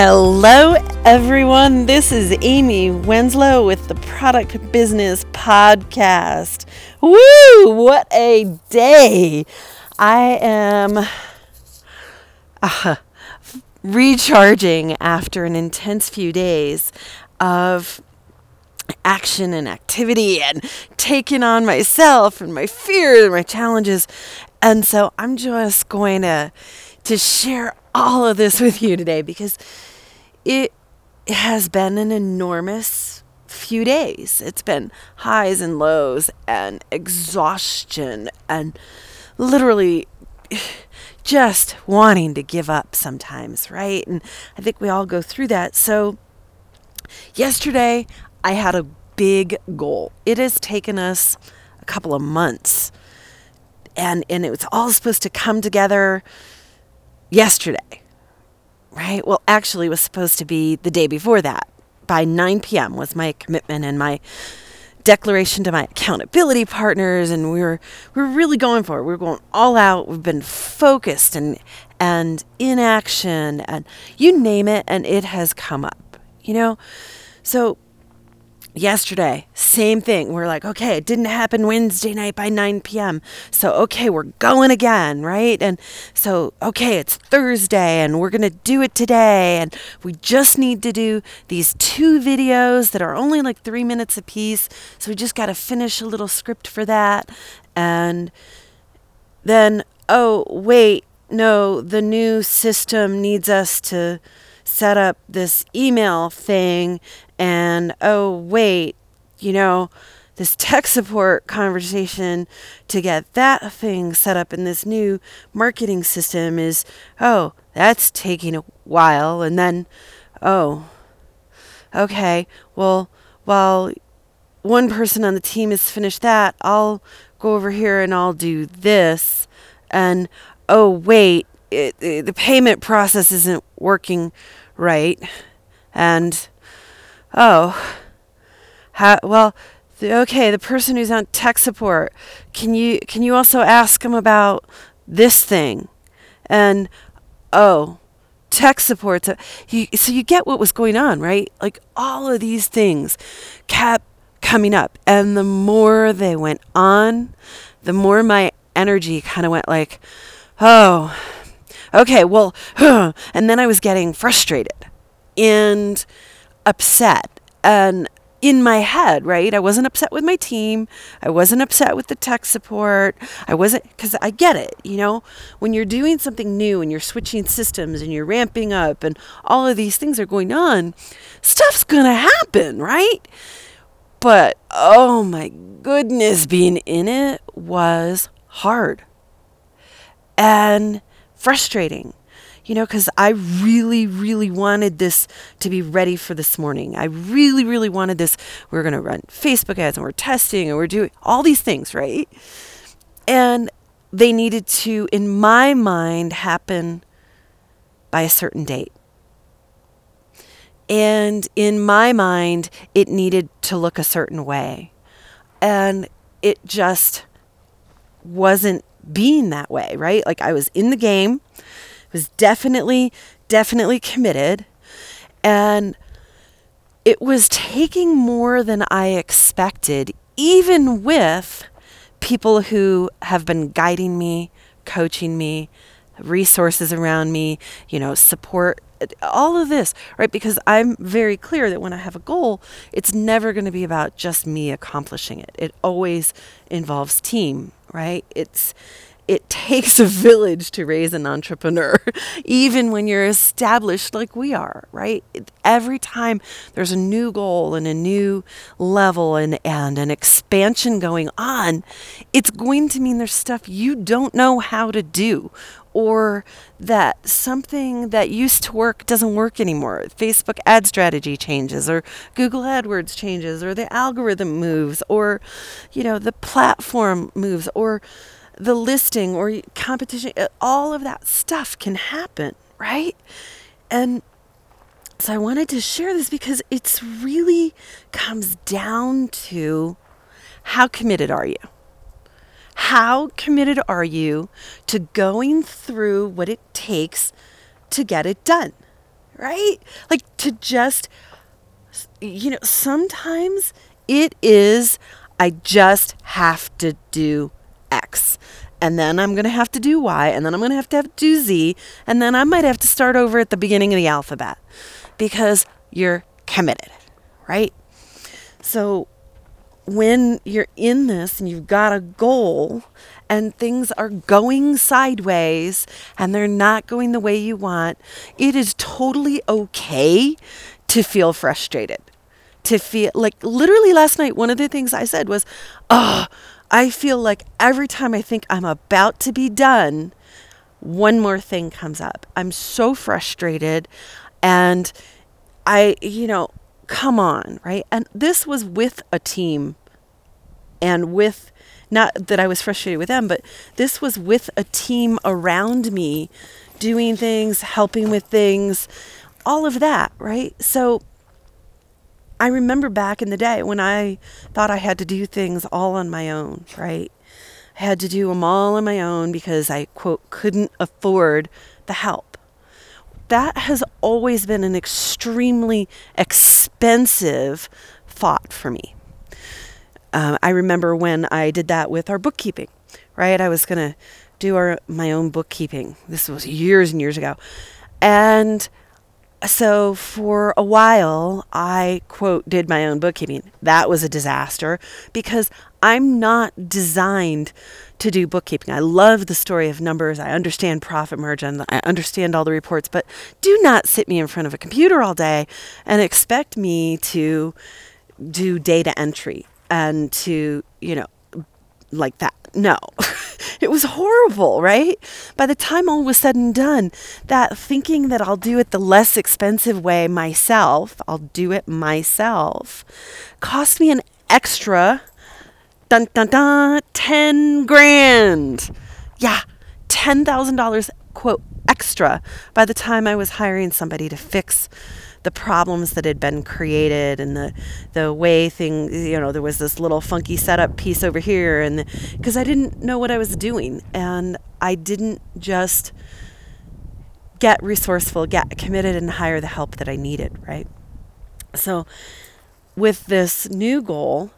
Hello, everyone. This is Amy Winslow with the Product Business Podcast. Woo! What a day! I am uh, recharging after an intense few days of action and activity and taking on myself and my fears and my challenges. And so I'm just going to to share all of this with you today because it has been an enormous few days. It's been highs and lows and exhaustion and literally just wanting to give up sometimes, right? And I think we all go through that. So yesterday I had a big goal. It has taken us a couple of months and and it was all supposed to come together yesterday, right? Well, actually, was supposed to be the day before that. By 9 p.m. was my commitment and my declaration to my accountability partners, and we were we were really going for it. We were going all out. We've been focused and and in action, and you name it, and it has come up. You know, so yesterday, same thing. We're like, okay, it didn't happen Wednesday night by 9 p.m. So, okay, we're going again, right? And so, okay, it's Thursday and we're going to do it today. And we just need to do these two videos that are only like three minutes a piece. So, we just got to finish a little script for that. And then, oh, wait, no, the new system needs us to set up this email thing and oh wait you know this tech support conversation to get that thing set up in this new marketing system is oh that's taking a while. And then oh okay well while one person on the team has finished that i'll go over here and i'll do this. And oh wait it, it, the payment process isn't working right. And oh, well, the, okay, the person who's on tech support, can you can you also ask them about this thing? And oh, tech support. You, so you get what was going on, right? Like all of these things kept coming up, and the more they went on, the more my energy kind of went like, oh, okay, well, and then I was getting frustrated and upset and in my head, right? I wasn't upset with my team. I wasn't upset with the tech support. I wasn't, because I get it, you know? When you're doing something new and you're switching systems and you're ramping up and all of these things are going on, stuff's gonna happen, right? But oh my goodness, being in it was hard and frustrating you know, because I really, really wanted this to be ready for this morning. I really, really wanted this. We are going to run Facebook ads and we're testing and we're doing all these things, right? And they needed to, in my mind, happen by a certain date. And in my mind, it needed to look a certain way. And it just wasn't being that way, right? Like I was in the game was definitely, definitely committed. And it was taking more than I expected, even with people who have been guiding me, coaching me, resources around me, you know, support, all of this, right? Because I'm very clear that when I have a goal, it's never going to be about just me accomplishing it. It always involves team, right? It's it takes a village to raise an entrepreneur, even when you're established like we are, right? Every time there's a new goal and a new level and, and an expansion going on, it's going to mean there's stuff you don't know how to do or that something that used to work doesn't work anymore. Facebook ad strategy changes or Google AdWords changes or the algorithm moves or you know the platform moves or the listing or competition, uh, all of that stuff can happen, right? And so I wanted to share this because it's really comes down to how committed are you? How committed are you to going through what it takes to get it done? right? Like to just, you know, sometimes it is, I just have to do X. And then I'm going to have to do Y. And then I'm going to have to have do Z. And then I might have to start over at the beginning of the alphabet because you're committed, right? So when you're in this and you've got a goal and things are going sideways and they're not going the way you want, it is totally okay to feel frustrated. To feel like literally last night, one of the things I said was, Oh, I feel like every time I think I'm about to be done, one more thing comes up. I'm so frustrated and I, you know, come on, right? And this was with a team and with not that I was frustrated with them, but this was with a team around me doing things, helping with things, all of that, right? So I remember back in the day when I thought I had to do things all on my own, right? I had to do them all on my own because I, quote, couldn't afford the help that has always been an extremely expensive thought for me. Um, I remember when I did that with our bookkeeping, right? I was going to do our my own bookkeeping. This was years and years ago. And so for a while, I quote did my own bookkeeping. That was a disaster because I'm not designed to do bookkeeping. I love the story of numbers. I understand profit margin. I understand all the reports, but do not sit me in front of a computer all day and expect me to do data entry and to, you know, like that. No, it was horrible, right? By the time all was said and done, that thinking that I'll do it the less expensive way myself, I'll do it myself, cost me an extra dun dun dun 10 grand. Yeah, $10,000 quote extra by the time I was hiring somebody to fix the problems that had been created and the the way things you know there was this little funky setup piece over here and because I didn't know what I was doing and I didn't just get resourceful, get committed and hire the help that I needed, right? So with this new goal,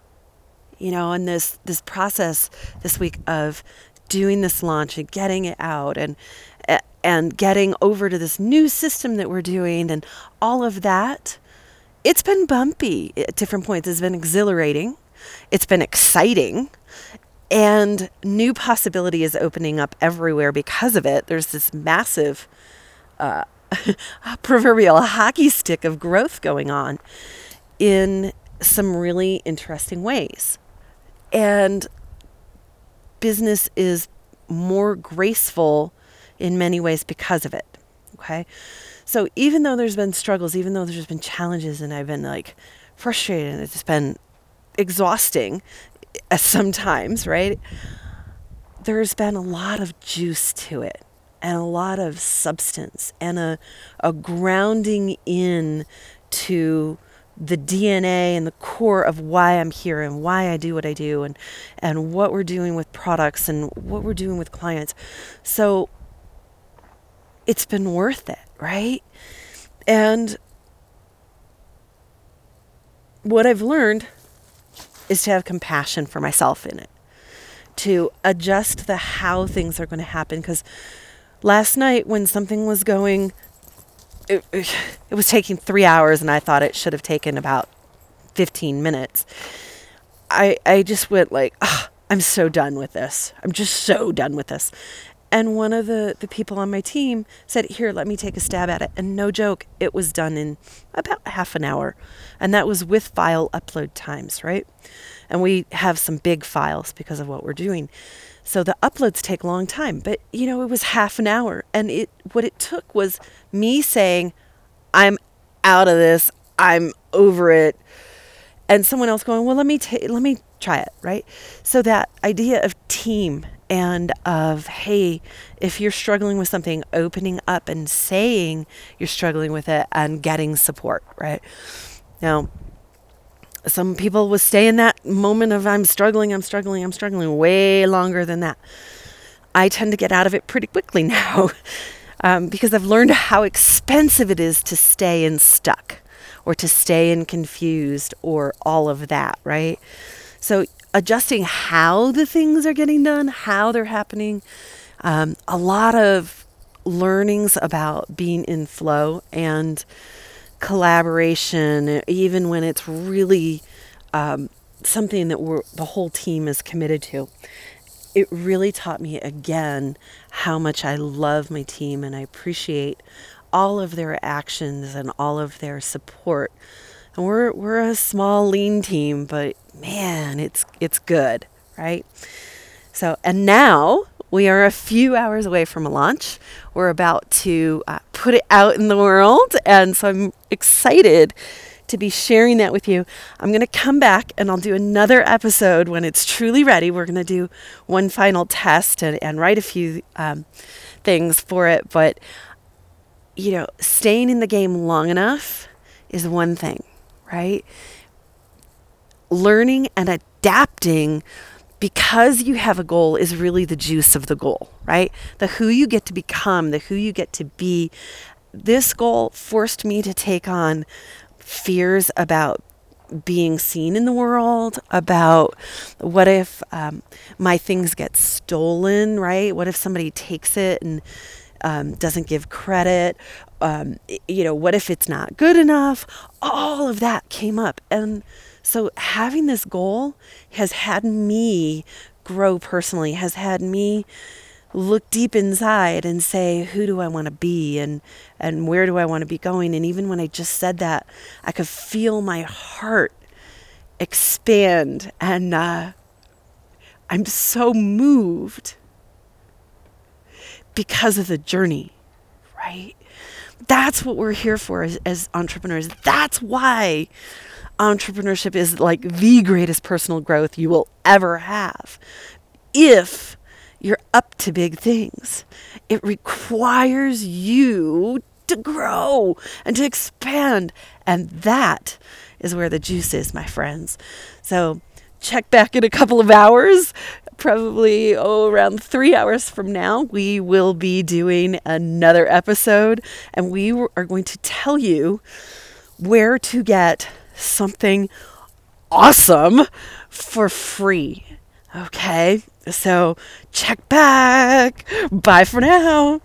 you know, and this this process this week of doing this launch and getting it out and and getting over to this new system that we're doing and all of that it's been bumpy at different points. It's been exhilarating. It's been exciting. And new possibility is opening up everywhere because of it. There's this massive uh, proverbial hockey stick of growth going on in some really interesting ways. And business is more graceful in many ways because of it. Okay. So even though there's been struggles, even though there's been challenges and I've been like frustrated and it's been exhausting sometimes, right? There's been a lot of juice to it and a lot of substance and a, a grounding in to the DNA and the core of why I'm here and why I do what I do and and what we're doing with products and what we're doing with clients. So it's been worth it, right? And what I've learned is to have compassion for myself in it. To adjust the how things are going to happen because last night when something was going it, it was taking three hours and I thought it should have taken about 15 minutes. I, I just went like, oh, I'm so done with this. I'm just so done with this. And one of the, the people on my team said, Here, let me take a stab at it. And no joke, it was done in about half an hour. And that was with file upload times, right? And we have some big files because of what we're doing. So the uploads take a long time, but you know, it was half an hour and it what it took was me saying, "I'm out of this. I'm over it." And someone else going, "Well, let me ta- let me try it," right? So that idea of team and of hey, if you're struggling with something, opening up and saying you're struggling with it and getting support, right? Now, some people will stay in that moment of I'm struggling, I'm struggling, I'm struggling way longer than that. I tend to get out of it pretty quickly now. um, because I've learned how expensive it is to stay in stuck or to stay in confused or all of that, right? So adjusting how the things are getting done, how they're happening, um, a lot of learnings about being in flow and collaboration, even when it's really um, something that we're, the whole team is committed to. It really taught me again how much I love my team and I appreciate all of their actions and all of their support. We're we're a small lean team, but man, it's it's good, right? So, and now we are a few hours away from a launch. We're about to uh, put it out in the world, and so I'm excited to be sharing that with you. I'm going to come back and I'll do another episode when it's truly ready. We're going to do one final test and, and write a few um, things for it, but you know, staying in the game long enough is one thing, right? Learning and adapting because you have a goal is really the juice of the goal, right? The who you get to become, the who you get to be. This goal forced me to take on fears about being seen in the world, about what if um, my things get stolen, right? What if somebody takes it and um, doesn't give credit. Um, you know, what if it's not good enough? All of that came up. And so having this goal has had me grow personally, has had me look deep inside and say, who do I want to be and, and where do I want to be going? And even when I just said that, I could feel my heart expand. And uh, I'm so moved because of the journey, right? That's what we're here for as, as entrepreneurs. That's why entrepreneurship is like the greatest personal growth you will ever have. If you're up to big things, it requires you to grow and to expand. And that is where the juice is, my friends. So check back in a couple of hours probably oh around three hours from now we will be doing another episode and we are going to tell you where to get something awesome for free okay? So check back. Bye for now